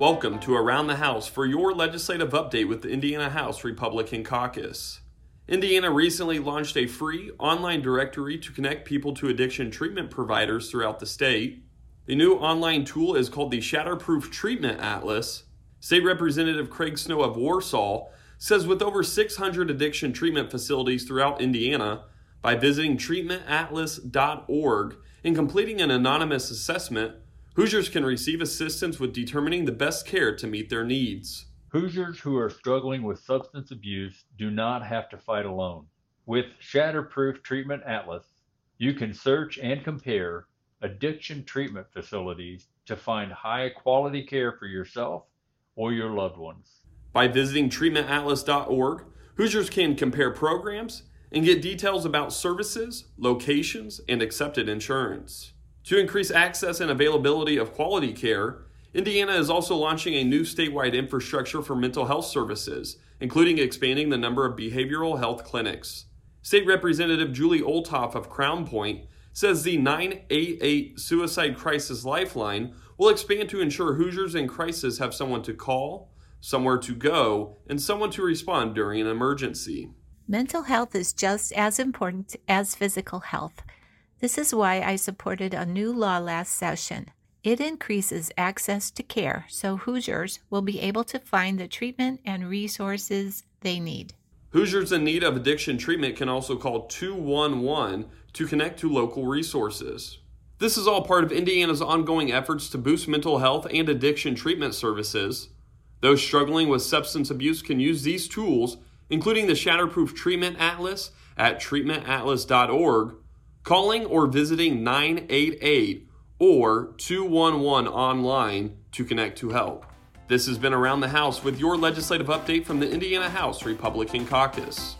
Welcome to Around the House for your legislative update with the Indiana House Republican Caucus. Indiana recently launched a free online directory to connect people to addiction treatment providers throughout the state. The new online tool is called the Shatterproof Treatment Atlas. State Representative Craig Snow of Warsaw says with over 600 addiction treatment facilities throughout Indiana, by visiting treatmentatlas.org and completing an anonymous assessment, Hoosiers can receive assistance with determining the best care to meet their needs. Hoosiers who are struggling with substance abuse do not have to fight alone. With Shatterproof Treatment Atlas, you can search and compare addiction treatment facilities to find high quality care for yourself or your loved ones. By visiting treatmentatlas.org, Hoosiers can compare programs and get details about services, locations, and accepted insurance. To increase access and availability of quality care, Indiana is also launching a new statewide infrastructure for mental health services, including expanding the number of behavioral health clinics. State Representative Julie Olthoff of Crown Point says the 988 Suicide Crisis Lifeline will expand to ensure Hoosiers in crisis have someone to call, somewhere to go, and someone to respond during an emergency. Mental health is just as important as physical health. This is why I supported a new law last session. It increases access to care so Hoosiers will be able to find the treatment and resources they need. Hoosiers in need of addiction treatment can also call 211 to connect to local resources. This is all part of Indiana's ongoing efforts to boost mental health and addiction treatment services. Those struggling with substance abuse can use these tools, including the Shatterproof Treatment Atlas at treatmentatlas.org calling or visiting 988 or 211 online to connect to help. This has been Around the House with your legislative update from the Indiana House Republican Caucus.